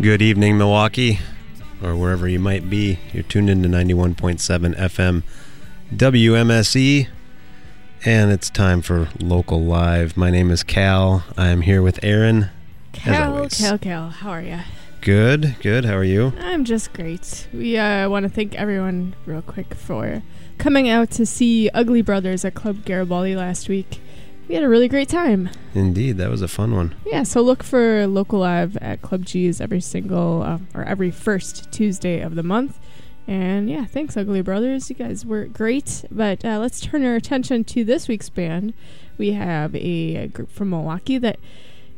Good evening, Milwaukee, or wherever you might be. You're tuned into 91.7 FM WMSE, and it's time for Local Live. My name is Cal. I'm here with Aaron. Cal, Cal, Cal, how are you? Good, good. How are you? I'm just great. We uh, want to thank everyone real quick for coming out to see Ugly Brothers at Club Garibaldi last week we had a really great time. Indeed, that was a fun one. Yeah, so look for local live at Club G's every single uh, or every first Tuesday of the month. And yeah, thanks, Ugly Brothers. You guys were great. But uh, let's turn our attention to this week's band. We have a, a group from Milwaukee that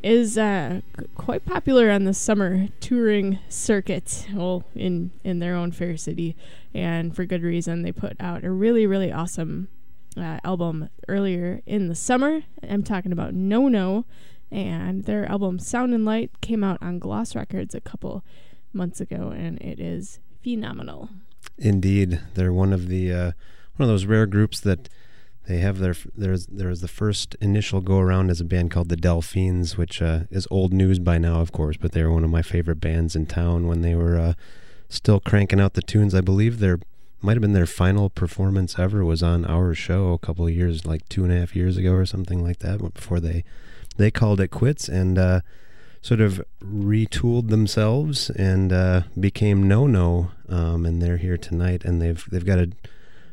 is uh, quite popular on the summer touring circuit. Well, in in their own fair city, and for good reason. They put out a really really awesome uh, album earlier in the summer. I'm talking about No No, and their album Sound and Light came out on Gloss Records a couple months ago, and it is phenomenal. Indeed, they're one of the uh, one of those rare groups that they have their there's there's the first initial go around as a band called the Delphines, which uh, is old news by now, of course, but they were one of my favorite bands in town when they were uh, still cranking out the tunes. I believe they're might have been their final performance ever was on our show a couple of years, like two and a half years ago or something like that, before they they called it quits and uh, sort of retooled themselves and uh, became No No, um, and they're here tonight, and they've they've got a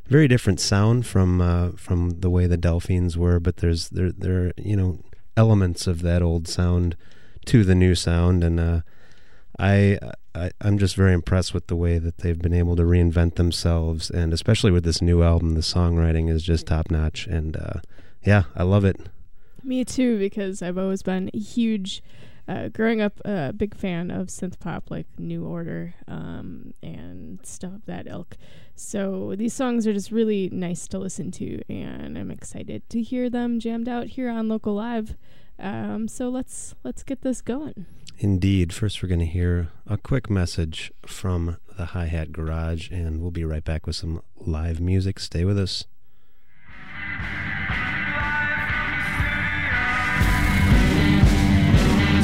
very different sound from uh, from the way the Delphines were, but there's there there you know elements of that old sound to the new sound, and uh, I I, am just very impressed with the way that they've been able to reinvent themselves, and especially with this new album, the songwriting is just top notch. And uh, yeah, I love it. Me too, because I've always been a huge, uh, growing up, a uh, big fan of synth pop like New Order um, and stuff of that ilk. So these songs are just really nice to listen to, and I'm excited to hear them jammed out here on Local Live. Um, so let's let's get this going. Indeed. First, we're going to hear a quick message from the Hi Hat Garage, and we'll be right back with some live music. Stay with us.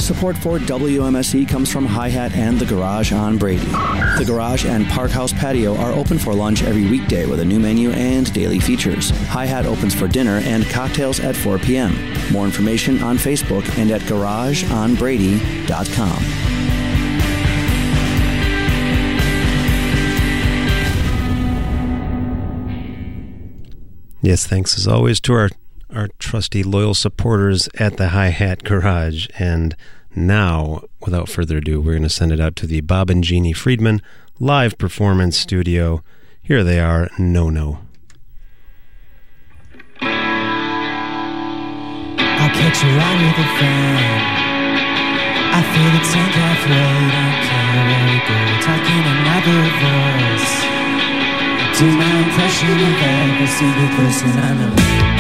Support for WMSE comes from Hi Hat and The Garage on Brady. The Garage and Park House Patio are open for lunch every weekday with a new menu and daily features. Hi Hat opens for dinner and cocktails at 4 p.m. More information on Facebook and at garageonbrady.com. Yes, thanks as always to our our trusty loyal supporters at the Hi Hat Garage. And now, without further ado, we're going to send it out to the Bob and Jeannie Friedman live performance studio. Here they are, No No. I'll catch you right with a friend. I feel the tank halfway, don't care where we go. Talking another voice. Do my impression of every single person I know.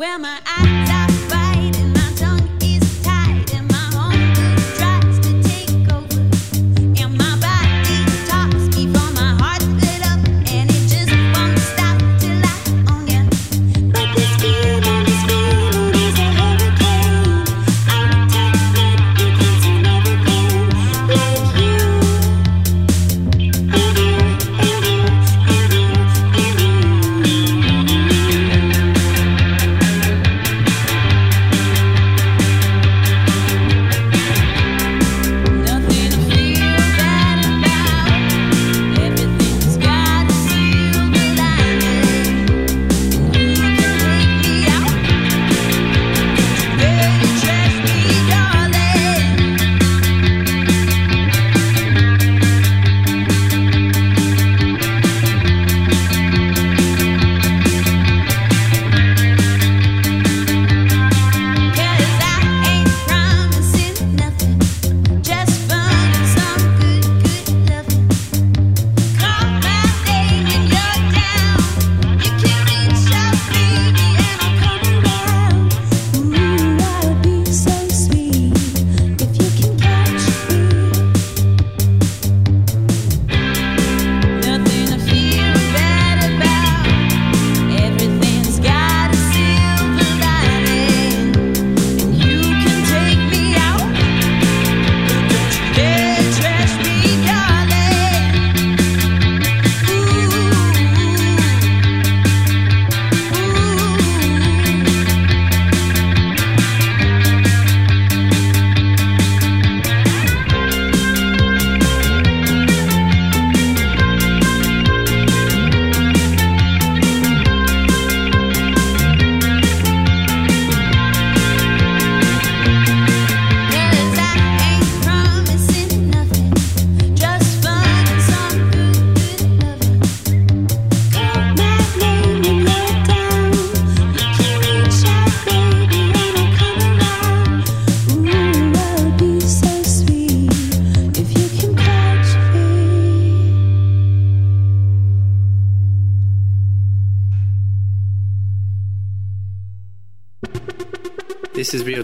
Where my eyes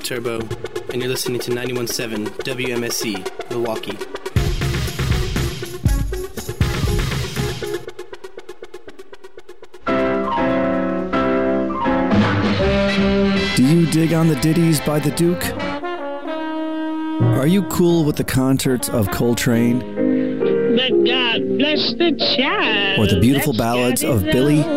Turbo, and you're listening to 91.7 WMSE, Milwaukee. Do you dig on the ditties by the Duke? Are you cool with the concerts of Coltrane? But God bless the child. Or the beautiful That's ballads of Billy?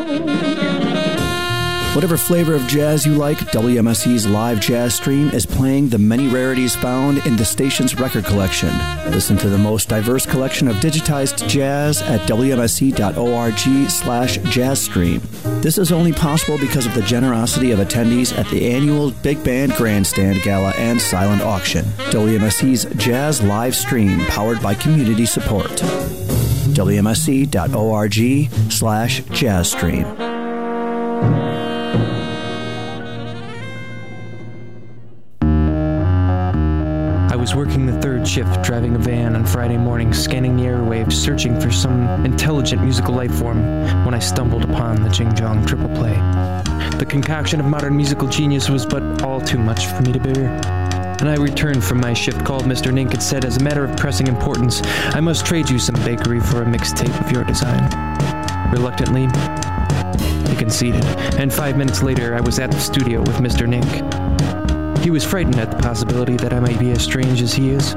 Whatever flavor of jazz you like, WMSE's live jazz stream is playing the many rarities found in the station's record collection. Listen to the most diverse collection of digitized jazz at wmse.org slash jazzstream. This is only possible because of the generosity of attendees at the annual Big Band Grandstand Gala and Silent Auction. WMSE's jazz live stream powered by community support. wmse.org slash jazzstream. Shift, driving a van on Friday morning, scanning the airwaves, searching for some intelligent musical life form, when I stumbled upon the Jing Jong triple play. The concoction of modern musical genius was but all too much for me to bear. And I returned from my shift, called Mr. Nink, and said, as a matter of pressing importance, I must trade you some bakery for a mixtape of your design. Reluctantly, he conceded, and five minutes later, I was at the studio with Mr. Nink. He was frightened at the possibility that I might be as strange as he is.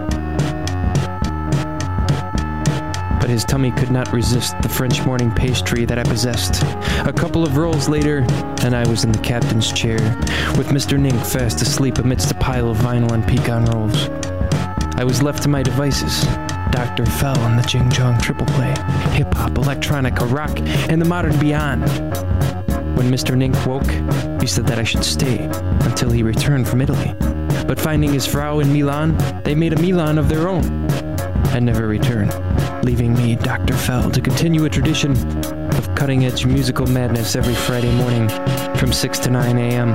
But his tummy could not resist the French morning pastry that I possessed. A couple of rolls later, and I was in the captain's chair, with Mr. Nink fast asleep amidst a pile of vinyl and pecan rolls. I was left to my devices. Dr. Fell and the Jing Jong triple play, hip hop, electronica, rock, and the modern beyond. When Mr. Nink woke, he said that I should stay until he returned from Italy. But finding his Frau in Milan, they made a Milan of their own and never returned, leaving me, Dr. Fell, to continue a tradition of cutting edge musical madness every Friday morning from 6 to 9 a.m.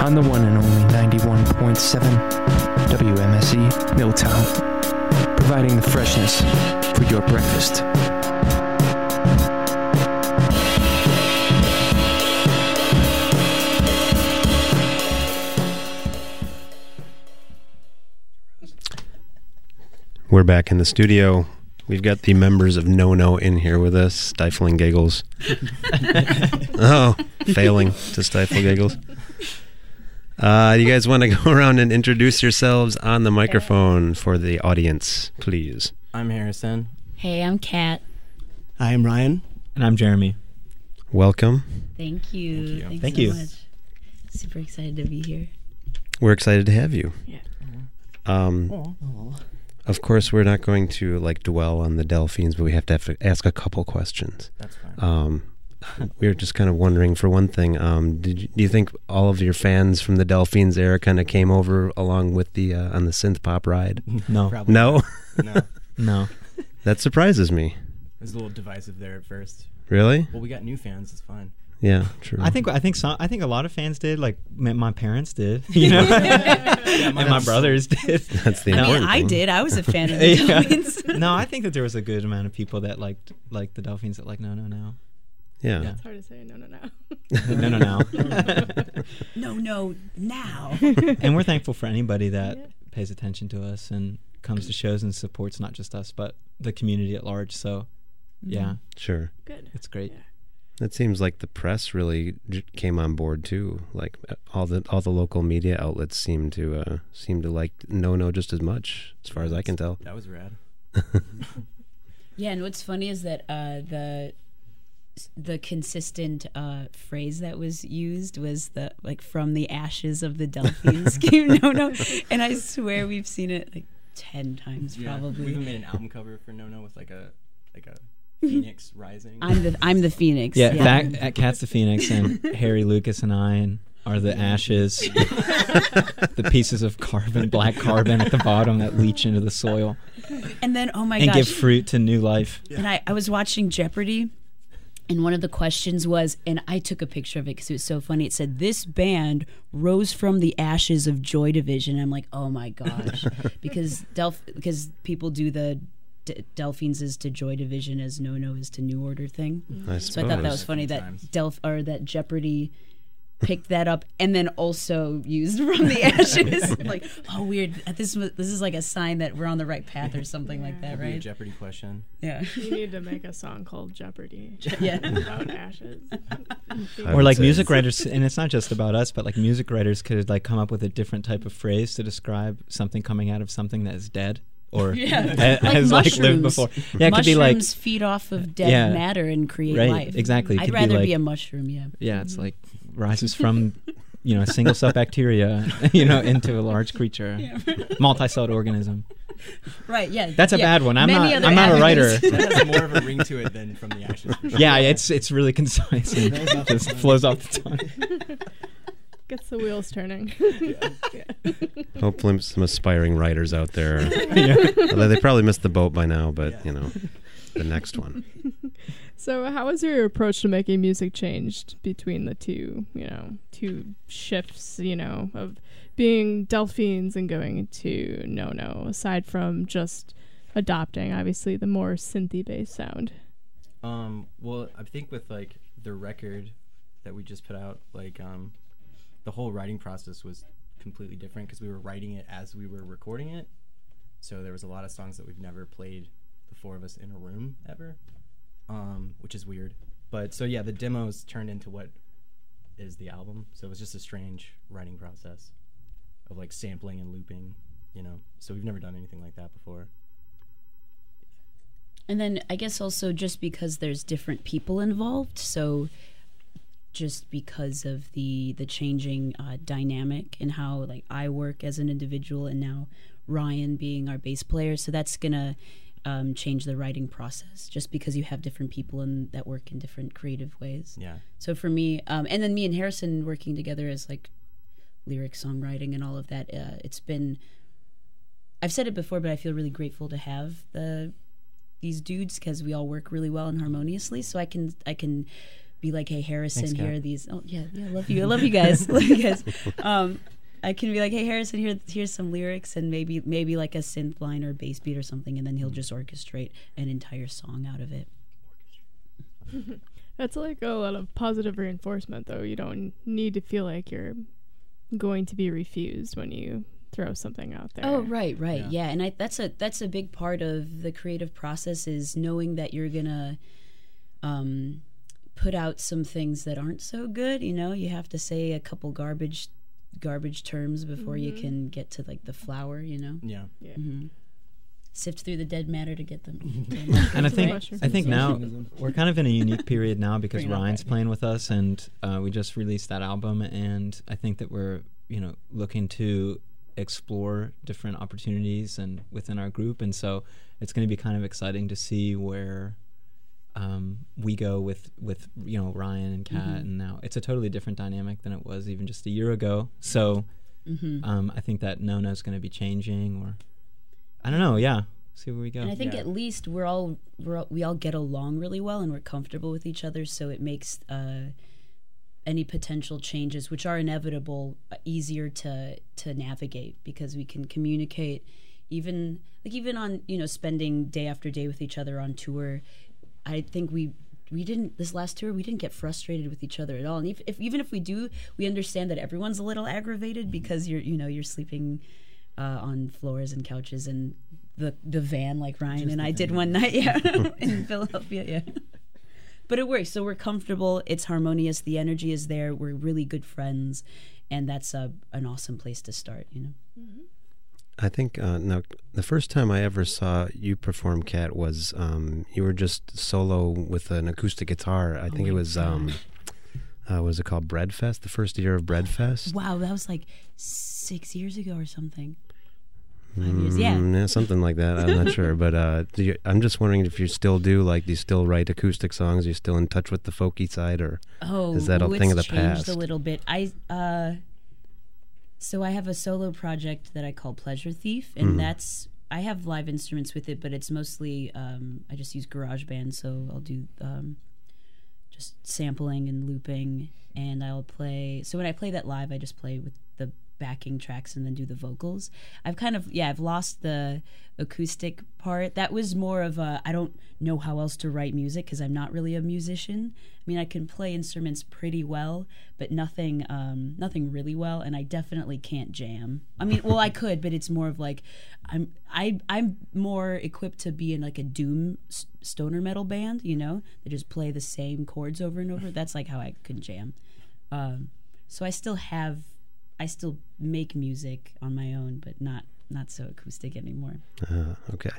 on the one and only 91.7 WMSE Milltown, providing the freshness for your breakfast. We're back in the studio. We've got the members of No No in here with us, stifling giggles. oh, failing to stifle giggles. Uh, you guys want to go around and introduce yourselves on the microphone for the audience, please? I'm Harrison. Hey, I'm Kat. I am Ryan. And I'm Jeremy. Welcome. Thank you. Thank Thanks Thank so you. much. Super excited to be here. We're excited to have you. Yeah. Um, of course, we're not going to like dwell on the Delphines, but we have to, have to ask a couple questions. That's fine. Um, we were just kind of wondering for one thing, um, did you, do you think all of your fans from the Delphines era kind of came over along with the uh, on the synth pop ride? No. Probably No, no. No. that surprises me. It was a little divisive there at first. Really? Well, we got new fans. It's fine. Yeah, true. I think I think some I think a lot of fans did. Like my, my parents did, you know, and my brothers did. that's the I mean, important I thing. did. I was a fan of the Yeah. Dolphins. no, I think that there was a good amount of people that liked like the Delphines that like no no no Yeah. Yeah. It's hard to say no, no, no. no no no. no, no, now. and we're thankful for anybody that Yeah. pays attention to us and comes to shows and supports not just us but the community at large. So yeah, mm-hmm. Sure. Good. it's great. Yeah. It seems like the press really came on board too. Like uh, all the all the local media outlets seem to uh, seem to like No No just as much, as far as I can tell. That was rad. Yeah, and what's funny is that uh, the the consistent uh, phrase that was used was the like from the ashes of the Delphines came no no, and I swear we've seen it like ten times Yeah. We even made an album cover for No No with like a like a phoenix rising. I'm the I'm the phoenix. Yeah, back at Cats the Phoenix and Harry Lucas and I and are the ashes, the pieces of carbon, black carbon at the bottom that leach into the soil And then oh my god. and gosh, give fruit to new life. And I, I was watching Jeopardy, and one of the questions was, and I took a picture of it because it was so funny. It said, This band rose from the ashes of Joy Division. I'm like, oh my gosh. because Delph- because people do the D- Delphines is to Joy Division as No No is to New Order thing. Mm-hmm. I So I thought that was funny that Delph or that Jeopardy picked that up and then also used from the ashes. like, oh weird. This this is like a sign that we're on the right path or something like that, Be a right? Jeopardy question. Yeah. You need to make a song called Jeopardy Yeah. about ashes. Or like music writers and it's not just about us but like music writers could like come up with a different type of phrase to describe something coming out of something that is dead or Yeah, ha- like has like lived before. Yeah, it could be like Mushrooms feed off of dead Yeah. matter and create Right, life. exactly. It I'd could be rather like- be a mushroom. Yeah. yeah, it's mm-hmm. like rises from you know a single cell bacteria, you know, into a large creature, multi-celled organism. Right. Yeah. That's a yeah. bad one. I'm Many not. I'm not a writer. That has more of a ring to it than from the ashes. Sure. yeah, it's it's really concise and just flows off the tongue. Gets the wheels turning. Hopefully, some aspiring writers out there. Yeah. Although they probably missed the boat by now, but you know, the next one. So, how has your approach to making music changed between the two, you know, two shifts, you know, of being Delphines and going to No No, aside from just adopting, obviously, the more synthy based sound? Um, well, I think with like the record that we just put out, like um, the whole writing process was completely different because we were writing it as we were recording it. So there was a lot of songs that we've never played, the four of us in a room ever, um, which is weird. But so yeah, the demos turned into what is the album. So it was just a strange writing process of like sampling and looping, you know. So we've never done anything like that before. And then I guess also just because there's different people involved, so just because of the the changing uh, dynamic and how like I work as an individual and now Ryan being our bass player, so that's gonna um, change the writing process just because you have different people in, that work in different creative ways. Yeah. So for me, um, and then me and Harrison working together as like lyric songwriting and all of that, uh, it's been. I've said it before, but I feel really grateful to have the these dudes because we all work really well and harmoniously. So I can I can be like, hey Harrison, Thanks, here are these. Oh yeah, yeah, I love you. I love you guys. love you guys. Um, I can be like, hey Harrison, here here's some lyrics and maybe maybe like a synth line or bass beat or something, and then he'll just orchestrate an entire song out of it. That's like a lot of positive reinforcement, though. You don't need to feel like you're going to be refused when you throw something out there. Oh, right, right, Yeah. yeah. And I, that's a that's a big part of the creative process is knowing that you're gonna um, put out some things that aren't so good. You know, you have to say a couple garbage garbage terms before you can get to like the flower. You know, Yeah. Yeah. Mm-hmm. sift through the dead matter to get them. And I think mushrooms. I think now we're kind of in a unique period now because Bring Ryan's playing with us, and uh, we just released that album, and I think that we're you know looking to explore different opportunities and within our group, and so it's going to be kind of exciting to see where um, we go with with you know Ryan and Kat, Mhm. and now it's a totally different dynamic than it was even just a year ago. So hmm um, I think that No No's going to be changing, or I don't know. Yeah, see where we go. And I think Yeah. at least we're all, we're all we all get along really well and we're comfortable with each other, so it makes uh, any potential changes, which are inevitable, uh, easier to to navigate because we can communicate. Even like even on you know spending day after day with each other on tour, I think we we didn't this last tour we didn't get frustrated with each other at all. And if, if even if we do, we understand that everyone's a little aggravated because you're you know you're sleeping uh, on floors and couches and the the van like Ryan Just and the I did one night yeah in Philadelphia yeah. But it works. So we're comfortable. It's harmonious. The energy is there. We're really good friends, and that's a, an awesome place to start. You know. I think uh, now the first time I ever saw you perform, Cat, was um, you were just solo with an acoustic guitar. I think it was um, uh, what was it called Breadfest? The first year of Breadfest. Wow, that was like six years ago or something. Years, yeah. Mm, something like that. I'm not sure, but uh, you, I'm just wondering if you still do like, do you still write acoustic songs? Are you still in touch with the folky side, or Oh, is that a thing of the past? a little bit. I uh, so I have a solo project that I call Pleasure Thief, and Mhm. that's I have live instruments with it, but it's mostly um, I just use GarageBand, so I'll do um, just sampling and looping, and I'll play. So when I play that live, I just play with backing tracks and then do the vocals. I've kind of yeah, I've lost the acoustic part. That was more of a I don't know how else to write music because I'm not really a musician. I mean, I can play instruments pretty well, but nothing um, nothing really well, and I definitely can't jam. I mean, well, I could, but it's more of like I'm I I'm more equipped to be in like a doom stoner metal band, you know, that just play the same chords over and over. That's like how I could jam. Um, so I still have I still make music on my own, but not not so acoustic anymore. Uh, okay.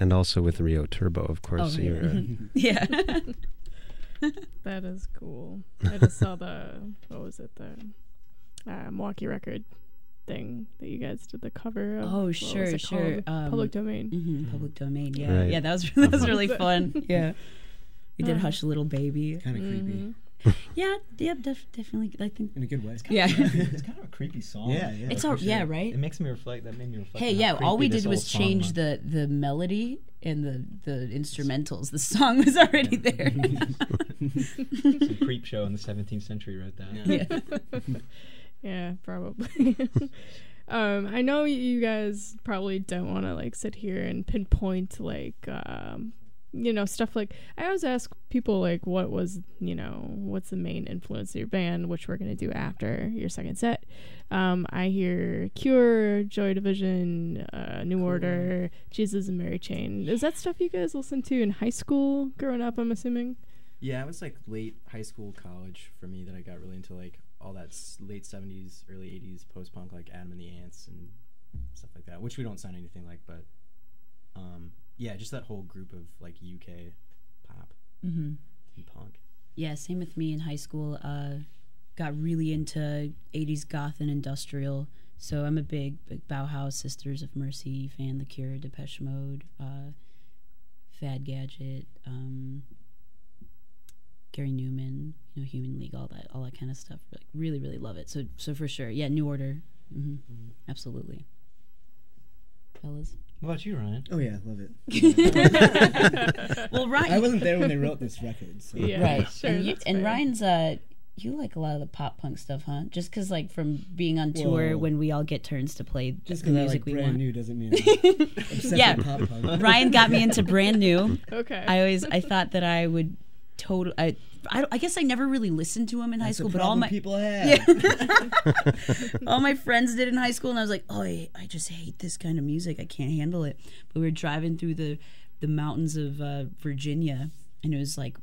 And also with Rio Turbo, of course. Oh, you're, uh, yeah. That is cool. I just saw the what was it the uh, Milwaukee record thing that you guys did the cover of. Oh sure, sure. called? Public domain. hmm Public domain. Yeah, Right. yeah. That was that was really fun. Yeah, we did Uh. "Hush Little Baby." Kind of creepy. Mhm. Yeah, yeah, def- definitely. I think. In a good way. Yeah. it's kind of a creepy song. Yeah, yeah. It's for all sure. yeah, right. It makes me reflect. That made me reflect. Hey, yeah. All we did was change was. the the melody and the the instrumentals. The song was already there. Some creep show in the 17th century wrote that. Yeah. yeah, probably. um, I know you guys probably don't want to like sit here and pinpoint like um, you know stuff like I always ask people like what was you know what's the main influence of your band, which we're gonna do after your second set. Um, I hear Cure, Joy Division, uh, New Order, Jesus and Mary Chain. Is that stuff you guys listened to in high school growing up? I'm assuming. Yeah, it was like late high school, college for me that I got really into like all that s- late '70s, early '80s post punk, like Adam and the Ants and stuff like that. Which we don't sound anything like, but um, yeah, just that whole group of like UK pop hmm and punk. Yeah, same with me in high school. Uh, got really into 80s goth and industrial. So I'm a big, big Bauhaus, Sisters of Mercy fan, The Cure, Depeche Mode, uh, Fad Gadget, um, Gary Numan, you know, Human League, all that, all that kind of stuff. Like, really, really love it. So, so for sure, yeah, New Order, hmm absolutely. Fellas, What about you, Ryan? Oh yeah, I love it. well, Ryan, I wasn't there when they wrote this record. So. Yeah. right? sure, and you, and. Ryan's uh, you like a lot of the pop punk stuff, huh? Just because like from being on tour Whoa. when we all get turns to play Just the because I music like we brand want. new doesn't mean I'm Yeah. pop punk. Ryan got me into brand new. Okay. I always I thought that I would total. I, I I guess I never really listened to him in high school, but all my people have. all my friends did in high school, and I was like, oh, I, I just hate this kind of music. I can't handle it. But we were driving through the the mountains of uh, Virginia, and it was like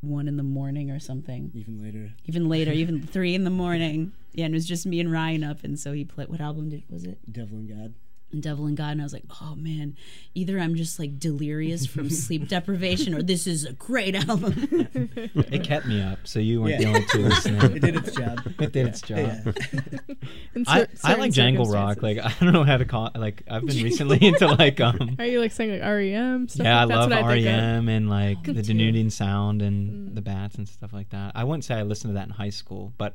one in the morning or something. Even later. Even later, even three in the morning. Yeah, and it was just me and Ryan up, and so he played. What album did was it? Devil and God. And Devil and God, and I was like, oh man, either I'm just like delirious from sleep deprivation, or this is a great album. It kept me up, so you weren't Yeah. the only two listening. It did its job. It did its job. Yeah. I, I like jangle rock. Like I don't know how to call. it Like I've been recently into like um. Are you like saying like REM stuff? Yeah, I like, that's love what I think of. REM and like Me the Dunedin sound and Mm. the bats and stuff like that. I wouldn't say I listened to that in high school, but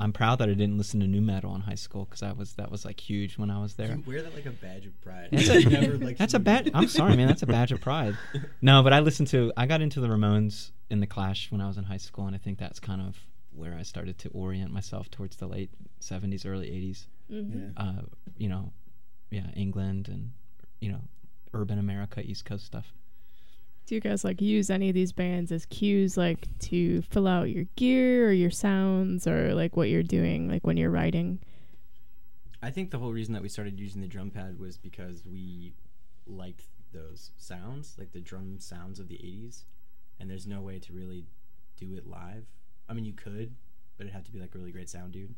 I'm proud that I didn't listen to nu metal in high school because that was that was like huge when I was there. You wear that like a badge of pride. That's a, never liked that's a new bad. I'm sorry, man. That's a badge of pride. No, but I listened to. I got into the Ramones in the Clash when I was in high school, and I think that's kind of where I started to orient myself towards the late '70s, early '80s. Mhm. Yeah. Uh, you know, yeah, England and you know, urban America, East Coast stuff. Do you guys like use any of these bands as cues, like to fill out your gear or your sounds, or like what you're doing, like when you're writing? I think the whole reason that we started using the drum pad was because we liked those sounds, like the drum sounds of the 80s, and there's no way to really do it live. I mean, you could, but it had to be like a really great sound dude.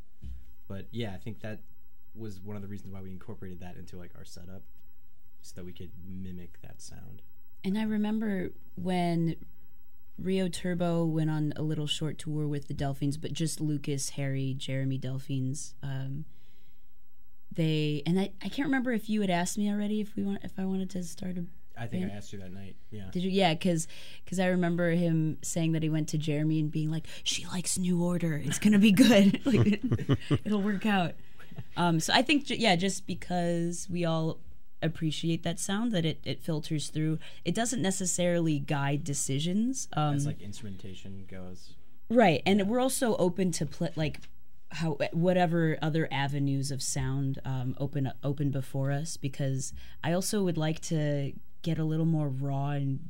But yeah, I think that was one of the reasons why we incorporated that into like our setup, so that we could mimic that sound. And I remember when Rio Turbo went on a little short tour with the Delphines, but just Lucas, Harry, Jeremy Delphines. Um, they and I, I can't remember if you had asked me already if we want if I wanted to start a. I think band. I asked you that night. Yeah. Did you? Yeah, because because I remember him saying that he went to Jeremy and being like, "She likes New Order. It's gonna be good. like, it'll work out." Um, so I think, yeah, just because we all appreciate that sound, that it, it filters through. It doesn't necessarily guide decisions. Um, As like instrumentation goes. Right, and we're also open to pl- like how whatever other avenues of sound um, open open before us because I also would like to get a little more raw and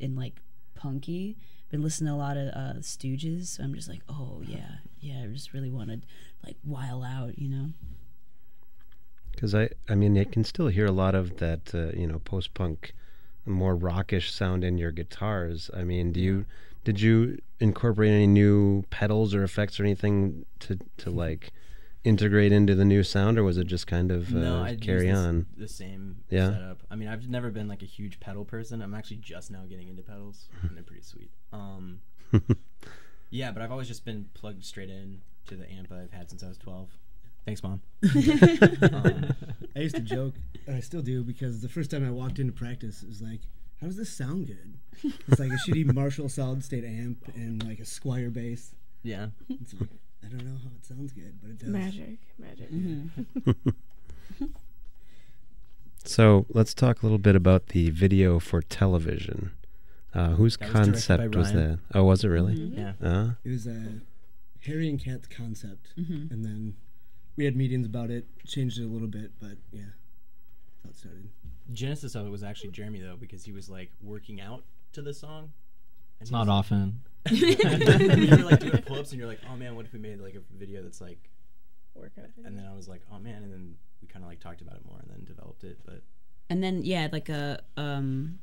and like punky. Been listening to a lot of uh, Stooges, so I'm just like, oh yeah, yeah. I just really want to like while out, you know. Because I, I mean, I can still hear a lot of that, uh, you know, post punk, more rockish sound in your guitars. I mean, do you, did you incorporate any new pedals or effects or anything to, to like, integrate into the new sound, or was it just kind of uh, no, I carry on? the same Yeah. setup. I mean, I've never been like a huge pedal person. I'm actually just now getting into pedals, and they're pretty sweet. Um, yeah, but I've always just been plugged straight in to the amp I've had since I was 12. Thanks, mom. um, I used to joke, and I still do, because the first time I walked into practice, it was like, how does this sound good? It's like a shitty Marshall solid state amp and like a Squier bass. Yeah. It's like, I don't know how it sounds good, but it does. Magic, magic. So let's talk a little bit about the video for television. Uh, whose That concept by was that? Oh, was it really? Mhm. Yeah. Uh, It was a Harry and Cat's concept, Mhm. and then we had meetings about it, changed it a little bit, but yeah, that's how it started. Genesis of it was actually Jeremy though, because he was like working out to the song. It's not was- often. you were like doing pull-ups, and you're like, "Oh man, what if we made like a video that's like?" Workout. And then I was like, "Oh man," and then we kind of like talked about it more, and then developed it. But And then yeah, like a um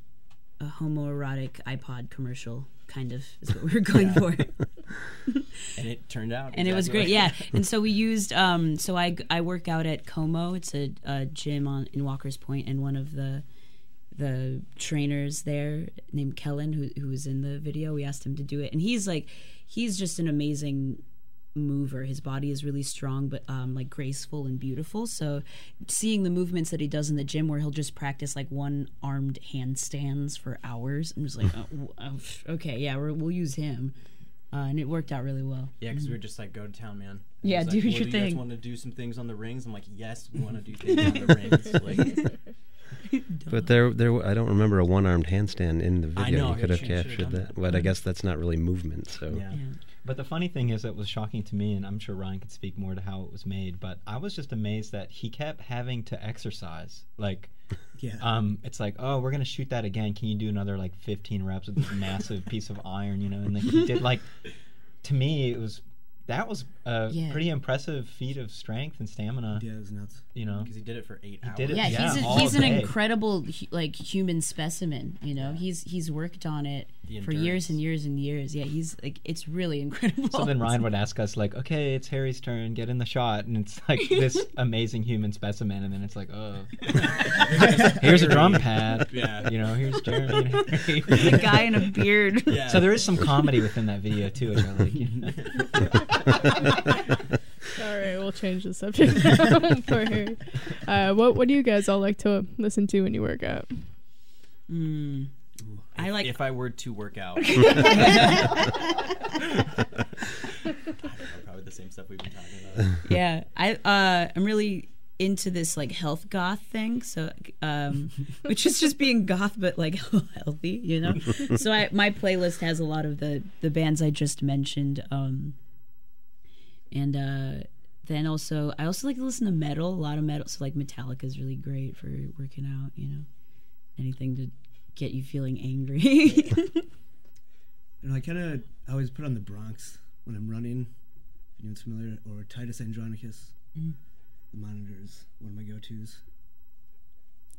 a homoerotic iPod commercial kind of is what we were going for. and it turned out, and it was great. Yeah, and so we used. Um, so I I work out at Como. It's a, a gym on in Walker's Point, and one of the the trainers there named Kellen, who who was in the video, we asked him to do it, and he's like, he's just an amazing mover. His body is really strong, but um, like graceful and beautiful. So seeing the movements that he does in the gym, where he'll just practice like one armed handstands for hours, I'm just like, oh, okay, yeah, we're, we'll use him. Uh, and it worked out really well. Yeah, because we were just like, go to town, man. And Yeah, was do like, well, your do you guys thing. want to do some things on the rings? I'm like, yes, we want to do things on the rings. Like, but there, there. w- I don't remember a one-armed handstand in the video. I know, you could have should- should've captured that, that. but I guess that's not really movement. So yeah. But the funny thing is, it was shocking to me, and I'm sure Ryan could speak more to how it was made. But I was just amazed that he kept having to exercise. Like, Yeah. um, it's like, oh, we're gonna shoot that again. Can you do another like 15 reps with this massive piece of iron? You know, and like he did like. To me, it was that was a Yeah. pretty impressive feat of strength and stamina. Yeah, it was nuts. You know, Because he did it for eight He hours. did it- yeah, yeah, he's a, he's an incredible like human specimen. You know, he's he's worked on it for years and years and years. Yeah, he's like it's really incredible. So then Ryan would ask us like, "Okay, it's Harry's turn. Get in the shot." And it's like this amazing human specimen, and then it's like, "Oh, here's a drum pad. Yeah. you know, here's Jeremy." And Harry. the guy in a beard. Yeah. So there is some comedy within that video too, which I like. you know. All right, we'll change the subject now for her. Uh, what What do you guys all like to listen to when you work out? Mm. I like If I were to work out. Probably the same stuff we've been talking about. yeah i uh i'm really into this like health goth thing so um which is just being goth but like healthy you know so i my playlist has a lot of the the bands i just mentioned um and uh then also i also like to listen to metal a lot of metal so like metallica is really great for working out you know anything to get you feeling angry And I kind of always put on the Bronx when I'm running. If anyone's familiar, or Titus Andronicus. Mm. The Monitors, one of my go-tos.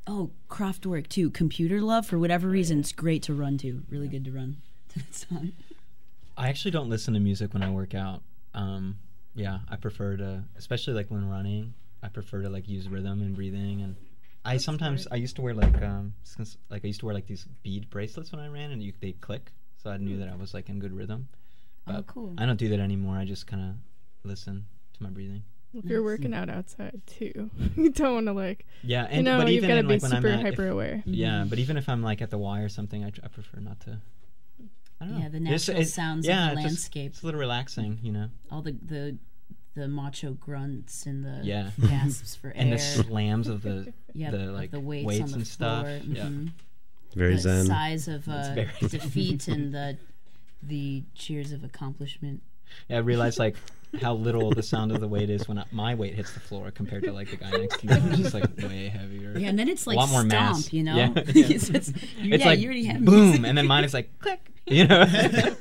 oh Kraftwerk too computer love for whatever reason it's great to run to really good to run to that song I actually don't listen to music when I work out. Um, yeah, I prefer to, especially like when running. I prefer to like use rhythm and breathing, and I sometimes I used to wear like um since- like I used to wear like these bead bracelets when I ran, and you they click, so I knew that I was like in good rhythm. Oh, cool. I don't do that anymore. I just kind of listen to my breathing. If you're working out outside too, you don't want to like. Yeah, and you know, but you've even got to in, be like super if- hyper aware. Yeah, but even if I'm like at the Y or something, I, tr- I prefer not to. I don't know. Yeah, the It's- natural it's- sounds yeah, of the it's just- landscape. it's a little relaxing, you know. All the the the macho grunts and the Yeah. gasps for air and the slams of the Yep, the like the weights, on the and stuff. floor. Yeah. Very the zen. size of uh, defeat and the the cheers of accomplishment. Yeah, I realized like how little the sound of the weight is when I, my weight hits the floor compared to like the guy next to me, which is like way heavier. Yeah, and then it's like a like lot more stomp, mass. you know? Yeah, It's- it's- you- It's yeah, like you already have boom, music. and then mine is like click. You know.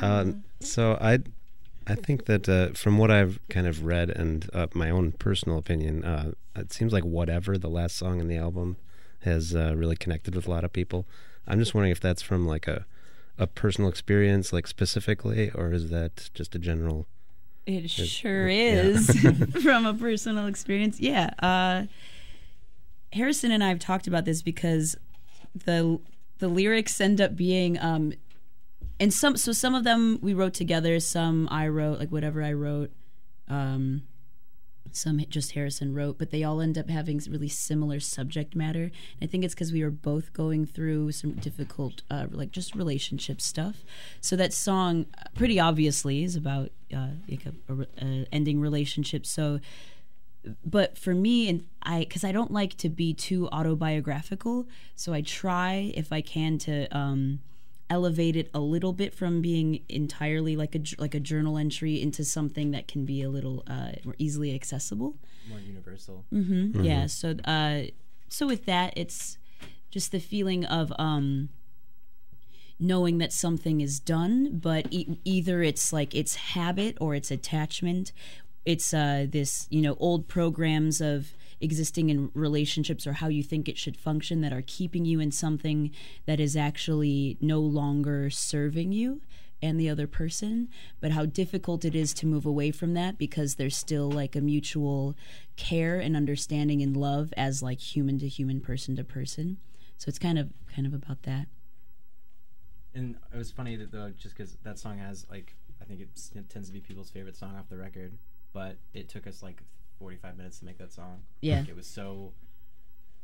Um, so I, I think that uh, from what I've kind of read and uh, my own personal opinion, uh, it seems like whatever the last song in the album has uh, really connected with a lot of people. I'm just wondering if that's from like a, a personal experience, like specifically, or is that just a general It It- sure yeah. is from a personal experience. Yeah. Uh, Harrison and I have talked about this because the the lyrics end up being um and some so some of them we wrote together, some I wrote, like whatever I wrote. Um some just Harrison wrote, but they all end up having really similar subject matter. And I think it's because we were both going through some difficult, uh, like just relationship stuff. So that song, uh, pretty obviously, is about uh, like a, a, a ending relationship. So, but for me, and I, because I don't like to be too autobiographical, so I try if I can to. Um, elevate it a little bit from being entirely like a j- like a journal entry into something that can be a little uh, more easily accessible. More universal. hmm Yeah. So, uh, so with that, it's just the feeling of um, knowing that something is done, but e- either it's like it's habit or it's attachment. It's uh, this you know old programs of existing in relationships or how you think it should function that are keeping you in something that is actually no longer serving you and the other person, but how difficult it is to move away from that because there's still like a mutual care and understanding and love as like human to human, person to person. So it's kind of kind of about that. And it was funny that though, just because that song has like, I think it tends to be people's favorite song off the record, but it took us like 45 minutes to make that song. Yeah. Like, it was so.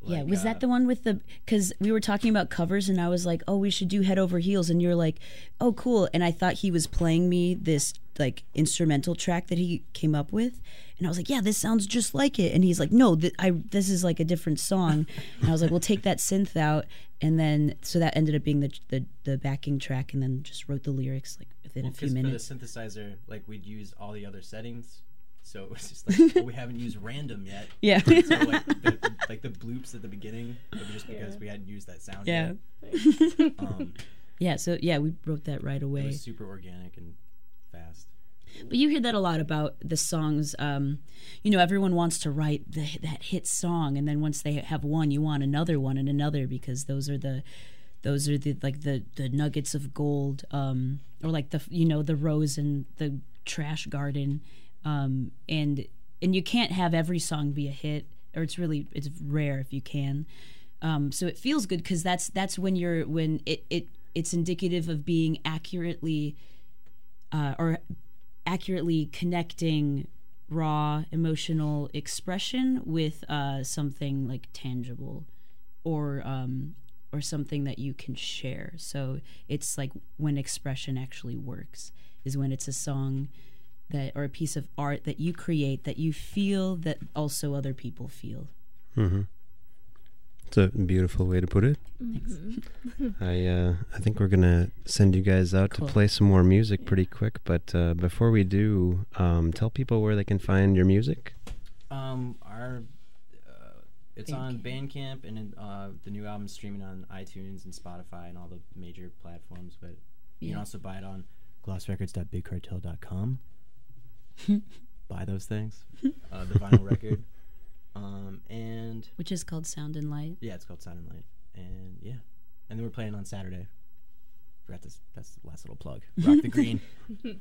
yeah, was uh, that the one with the? Because we were talking about covers, and I was like, "Oh, we should do Head Over Heels," and you're like, "Oh, cool." And I thought he was playing me this like instrumental track that he came up with, and I was like, "Yeah, this sounds just like it." And he's like, "No, th- I this is like a different song." and I was like, "Well, take that synth out," and then so that ended up being the the, the backing track, and then just wrote the lyrics like within Well, a few minutes. For the synthesizer, like we'd use all the other settings, so it was just like, well, we haven't used random yet. Yeah. So like the, like the bloops at the beginning, it was just because we hadn't used that sound Yeah. yet. Um, yeah, so yeah, we wrote that right it away. was super organic and fast. But you hear that a lot about the songs. Um, you know, everyone wants to write the, that hit song, and then once they have one, you want another one and another because those are the those are the like the the nuggets of gold, um, or like the you know the rose and the trash garden, um, and and you can't have every song be a hit, or it's really it's rare if you can. Um, so it feels good because that's that's when you're when it it it's indicative of being accurately uh, or accurately connecting raw emotional expression with uh, something like tangible or um, or something that you can share. So it's like when expression actually works is when it's a song that or a piece of art that you create that you feel that also other people feel. Mm-hmm. It's a beautiful way to put it. Mm-hmm. I uh, I think we're gonna send you guys out Cool. to play some more music pretty quick. But uh, before we do, um, tell people where they can find your music. Um, our uh, it's on Bandcamp and uh, the new album's streaming on iTunes and Spotify and all the major platforms. But you Yeah. can also buy it on glossrecords.bigcartel.com. buy those things. Uh, the vinyl record. Um, and Which is called Sound and Light. yeah, it's called Sound and Light. And yeah, and then we're playing on Saturday. Forgot this. That's the last little plug. Rock the Green. Is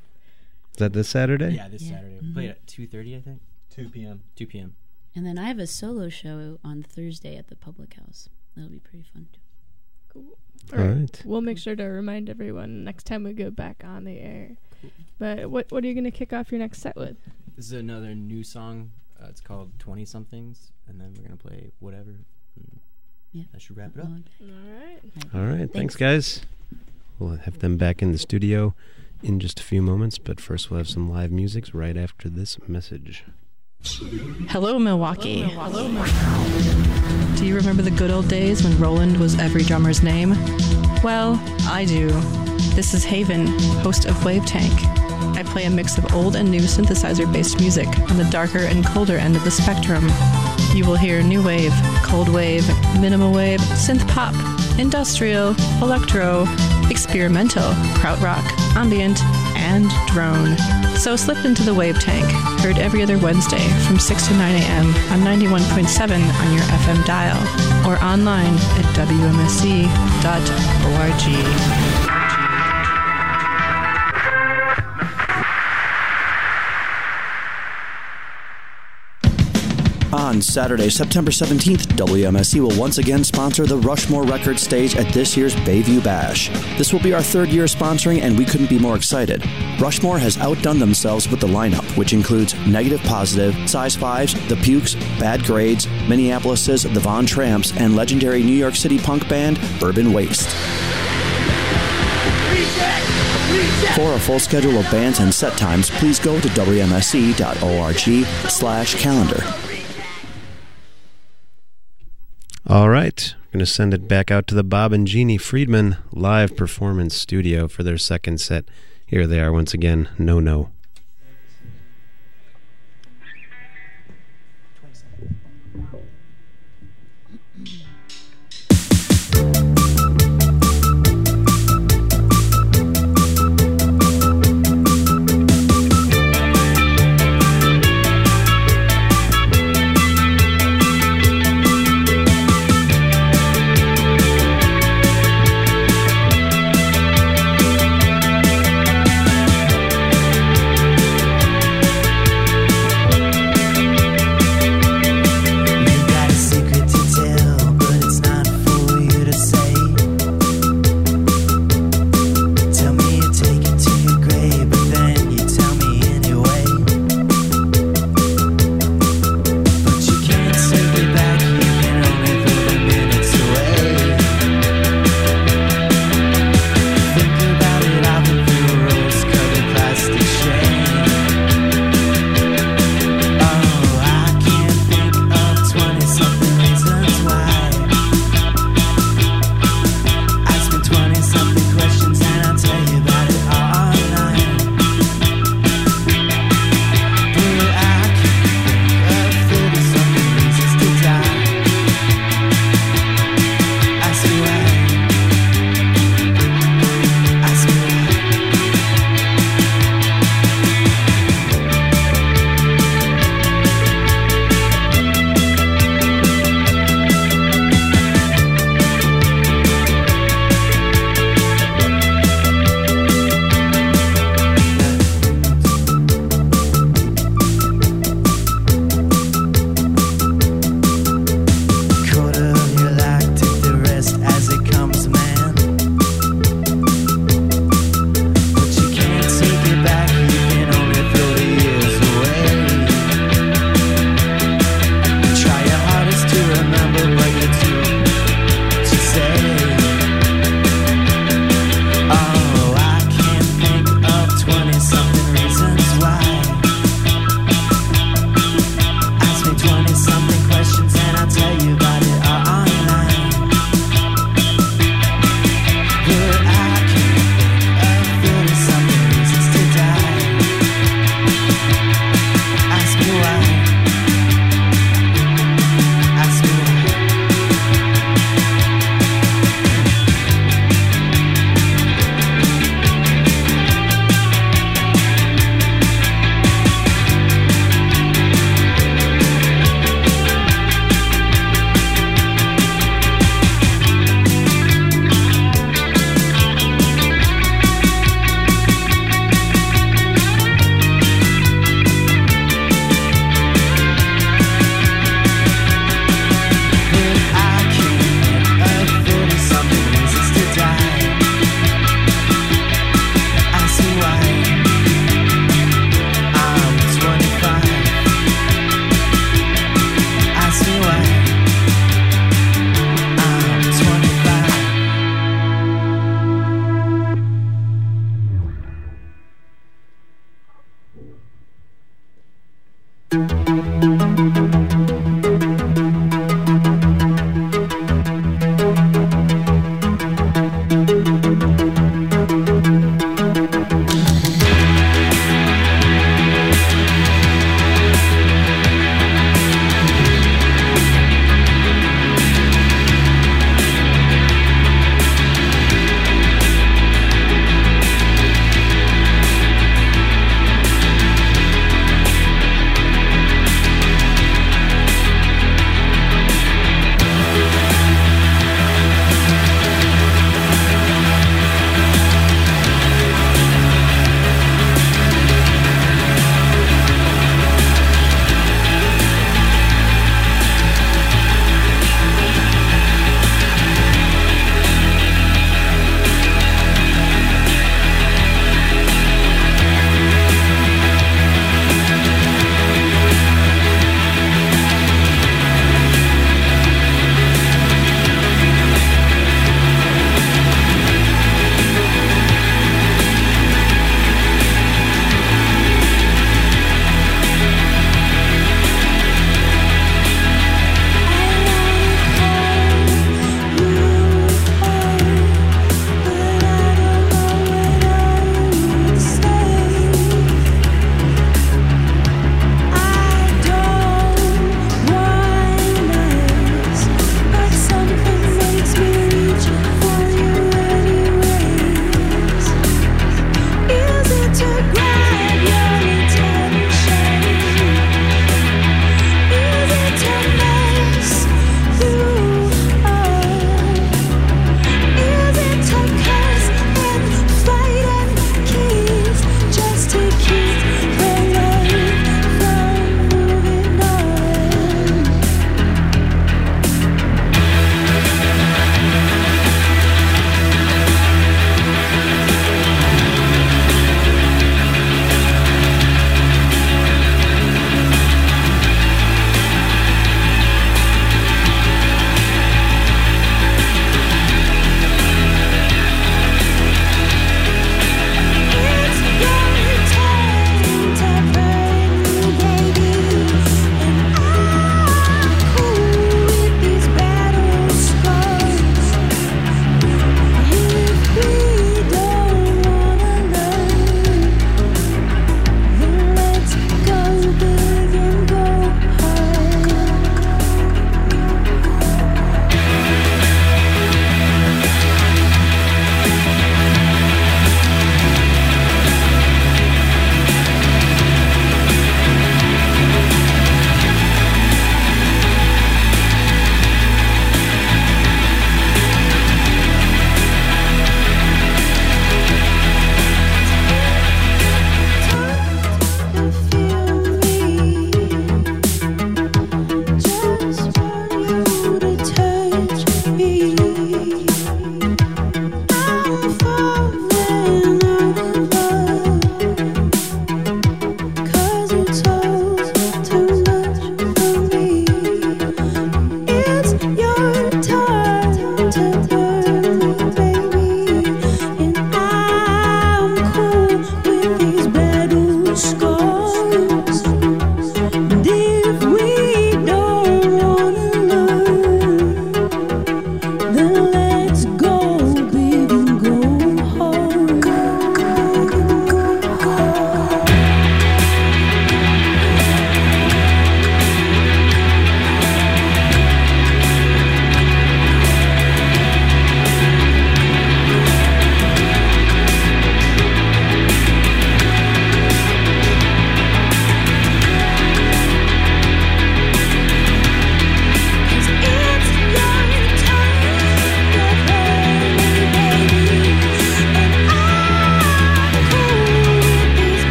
that this Saturday? yeah, this Saturday. We play at two thirty, I think. 2 p.m. Two p.m. And then I have a solo show on Thursday at the Public House. That'll be pretty fun too. Cool. All right. We'll make sure to remind everyone next time we go back on the air. But what what are you going to kick off your next set with? This is another new song. Uh, it's called Twenty Somethings, and then we're gonna play whatever. Yeah. That should wrap it up. All right. All right. Thanks, Thanks. guys. We'll have them back in the studio in just a few moments. But first, we'll have some live music right after this message. Hello, Milwaukee. Do you remember the good old days when Roland was every drummer's name? Well, I do. This is Haven, host of Wave Tank. I play a mix of old and new synthesizer based music on the darker and colder end of the spectrum. You will hear new wave, cold wave, minimal wave, synth pop, industrial, electro, experimental, krautrock, ambient, and drone. So slip into the wave tank, heard every other Wednesday from 6 to 9 a.m. on 91.7 on your FM dial or online at wmse.org. On Saturday, September 17th, WMSE will once again sponsor the Rushmore Records stage at this year's Bayview Bash. This will be our third year sponsoring, and we couldn't be more excited. Rushmore has outdone themselves with the lineup, which includes Negative Positive, Size 5s, The Pukes, Bad Grades, Minneapolis's The Von Tramps, and legendary New York City punk band Urban Waste. For a full schedule of bands and set times, please go to wmse.org slash calendar. All right. We're going to send it back out to the Bob and Jeannie Friedman live performance studio for their second set. Here they are once again. No, no.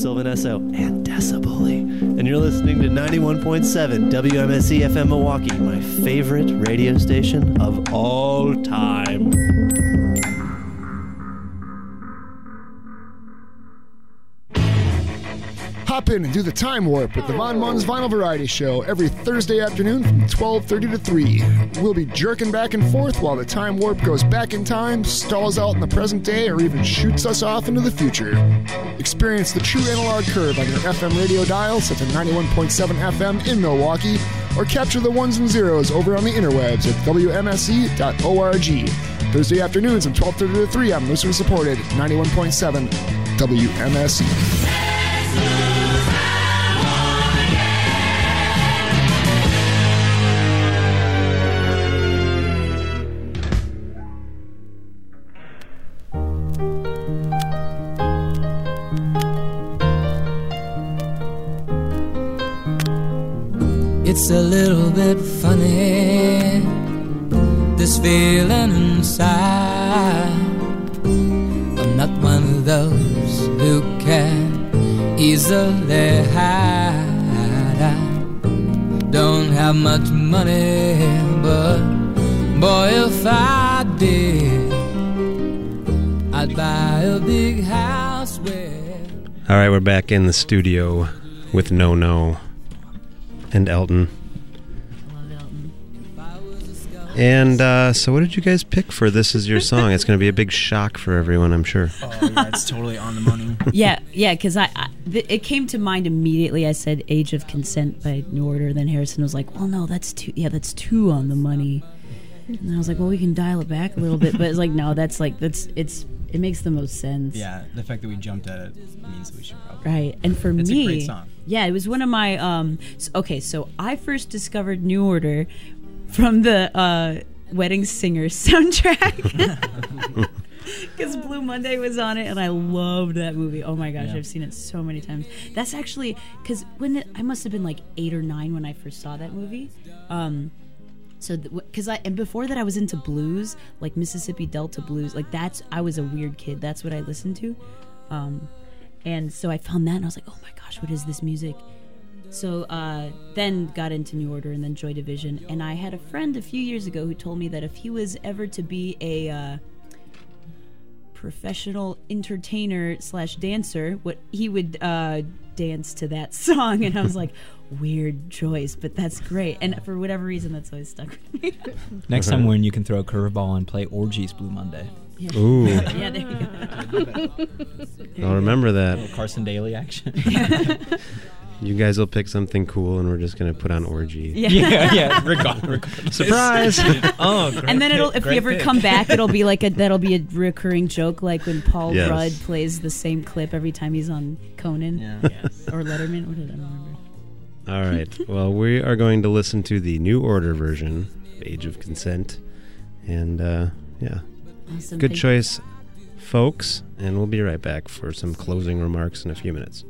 Is Nick from Sylvan Esso and Decibully, and you're listening to 91.7 WMSE FM Milwaukee, my favorite radio station of all time. In and do the time warp with the Von Mun's Vinyl Variety Show every Thursday afternoon from 12:30 to 3. We'll be jerking back and forth while the time warp goes back in time, stalls out in the present day, or even shoots us off into the future. Experience the true analog curve on your FM radio dial set to 91.7 FM in Milwaukee, or capture the ones and zeros over on the interwebs at wmse.org. Thursday afternoons from 12:30 to 3 on listener supported 91.7 WMSE. It's a little bit funny, this feeling inside. I'm not one of those who can easily hide. I don't have much money, but boy, if I did, I'd buy a big house where. All right, we're back in the studio with No No and Elton. And uh, so, what did you guys pick for "This Is Your Song"? It's going to be a big shock for everyone, I'm sure. Oh yeah, it's totally on the money. yeah, yeah, because I, I th- it came to mind immediately. I said "Age of Consent" by New Order. Then Harrison was like, "Well, no, that's too. Yeah, that's too on the money." And I was like, "Well, we can dial it back a little bit," but it's like, no, that's like that's it's it makes the most sense. Yeah, the fact that we jumped at it means we should probably. Right. And for it's me, a great song. yeah, it was one of my um okay, so I first discovered New Order from the uh Wedding Singer soundtrack. Cuz Blue Monday was on it and I loved that movie. Oh my gosh, Yeah. I've seen it so many times. That's actually cuz when it, I must have been like 8 or 9 when I first saw that movie. Um so because I and before that I was into blues like Mississippi Delta blues like that's I was a weird kid that's what I listened to. Um and so I found that and I was like oh my gosh what is this music? So uh, then got into New Order and then Joy Division and I had a friend a few years ago who told me that if he was ever to be a uh, professional entertainer slash dancer what he would uh, dance to that song and I was like weird choice but that's great and for whatever reason that's always stuck with me Next time when you can throw a curveball and play Orgy's Blue Monday. Yeah. Ooh. Yeah, there you go. I'll remember that. Little Carson Daly action. You guys will pick something cool, and we're just going to put on orgy. Yeah. Yeah, yeah, regard- regardless. Surprise! oh, great and then it'll pick, if we ever pick. come back it'll be like a that'll be a recurring joke like when Paul Yes. Rudd plays the same clip every time he's on Conan Yeah. or Letterman what did I remember All right. Well, we are going to listen to the New Order version, Age of Consent. And, uh, yeah. Awesome, Good thank you. choice, folks. And we'll be right back for some closing remarks in a few minutes.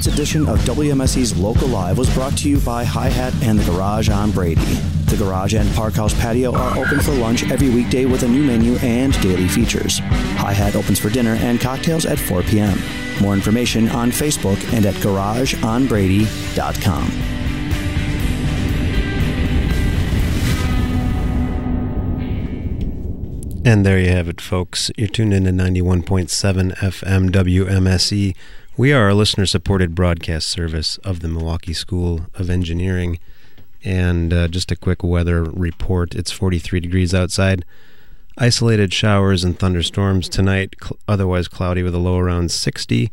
Tonight's edition of WMSE's Local Live was brought to you by Hi Hat and the Garage on Brady. The Garage and Park House patio are open for lunch every weekday with a new menu and daily features. Hi Hat opens for dinner and cocktails at 4 p.m. More information on Facebook and at garageonbrady.com. And there you have it, folks. You're tuned in to 91.7 FM WMSE. We are a listener supported broadcast service of the Milwaukee School of Engineering. And uh, just a quick weather report it's 43 degrees outside. Isolated showers and thunderstorms tonight, cl- otherwise cloudy with a low around 60.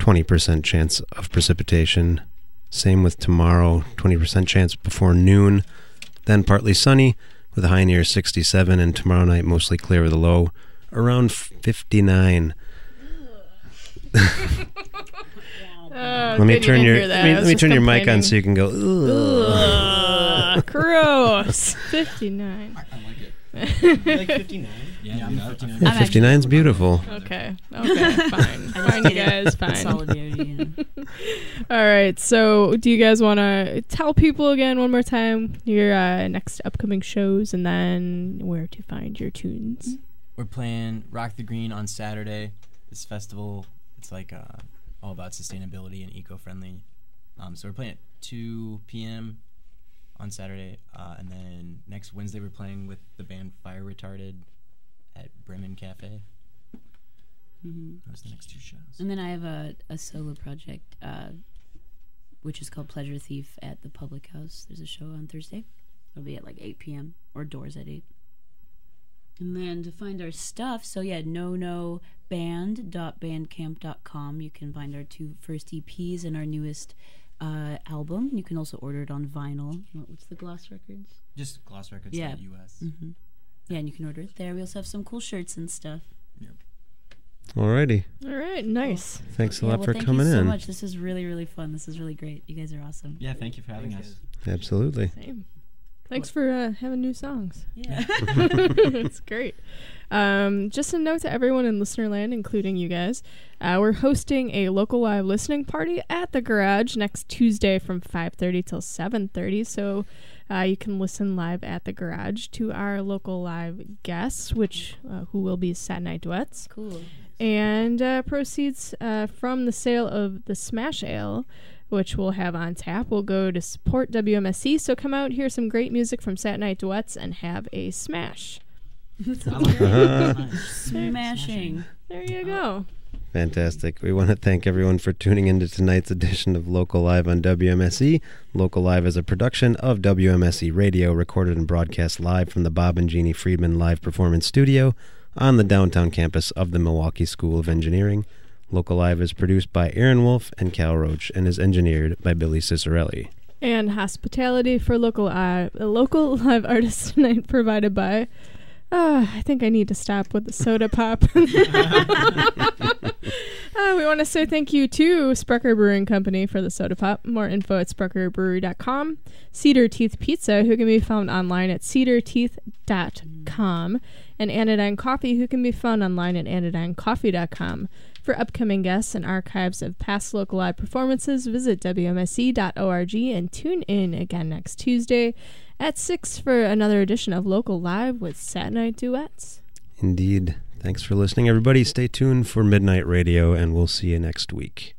20% chance of precipitation. Same with tomorrow, 20% chance before noon. Then partly sunny with a high near 67, and tomorrow night mostly clear with a low around 59. Uh, let me good you turn your let me, let me turn your mic on so you can go. "Ugh." Ugh, gross. 59. I like it. like 59? Yeah, I'm 59. Yeah, 59 is beautiful. Okay. Okay. Fine. I fine, you guys. Fine. Solidarity, All right. So, do you guys want to tell people again one more time your uh, next upcoming shows and then where to find your tunes? We're playing Rock the Green on Saturday. This festival, it's like uh, all about sustainability and eco-friendly. Um, so we're playing at 2 p.m. on Saturday, uh, and then next Wednesday we're playing with the band Fire Retarded at Bremen Cafe. Mhm. Those are the next two shows. And then I have a, a solo project, uh, which is called Pleasure Thief at the Public House. There's a show on Thursday. It'll be at like 8 p.m. or doors at 8. And then to find our stuff, so yeah, no no band.bandcamp.com. You can find our two first EPs and our newest uh, album. You can also order it on vinyl. What's the Gloss Records? Just Gloss Records Yeah. dot US. hmm Yeah, and you can order it there. We also have some cool shirts and stuff. Yep. Alrighty. All right. Nice. Thanks a Yeah, lot well, for thank coming you so in. much. This is really really fun. This is really great. You guys are awesome. Yeah, thank you for having us. Absolutely. Same. Thanks for uh, having new songs. Yeah. it's great. Um, just a note to everyone in Listenerland, including you guys, uh, we're hosting a local live listening party at the garage next Tuesday from 5.30 till 7.30. So uh, you can listen live at the garage to our local live guests, which uh, who will be Sat Night Duets. Cool. And uh, proceeds uh, from the sale of the Smash Ale, which we'll have on tap, We'll go to support WMSE. So come out, hear some great music from Sat Night Duets, and have a smash. Smashing. There you go. Fantastic. We want to thank everyone for tuning into tonight's edition of Local Live on WMSE. Local Live is a production of WMSE Radio, recorded and broadcast live from the Bob and Jeannie Friedman Live Performance Studio on the downtown campus of the Milwaukee School of Engineering. Local Live is produced by Aaron Wolf and Cal Roach and is engineered by Billy Cicerelli. And hospitality for local uh, local live artists tonight provided by. Uh, I think I need to stop with the soda pop. Uh, we want to say thank you to Sprecher Brewing Company for the soda pop. More info at sprecherbrewery.com. Cedar Teeth Pizza, who can be found online at cedarteeth.com. And Anodyne Coffee, who can be found online at anodynecoffee.com. For upcoming guests and archives of past local live performances, visit WMSE.org and tune in again next Tuesday at 6 for another edition of Local Live with Sat. Nite Duets. Indeed. Thanks for listening, everybody. Stay tuned for Midnight Radio, and we'll see you next week.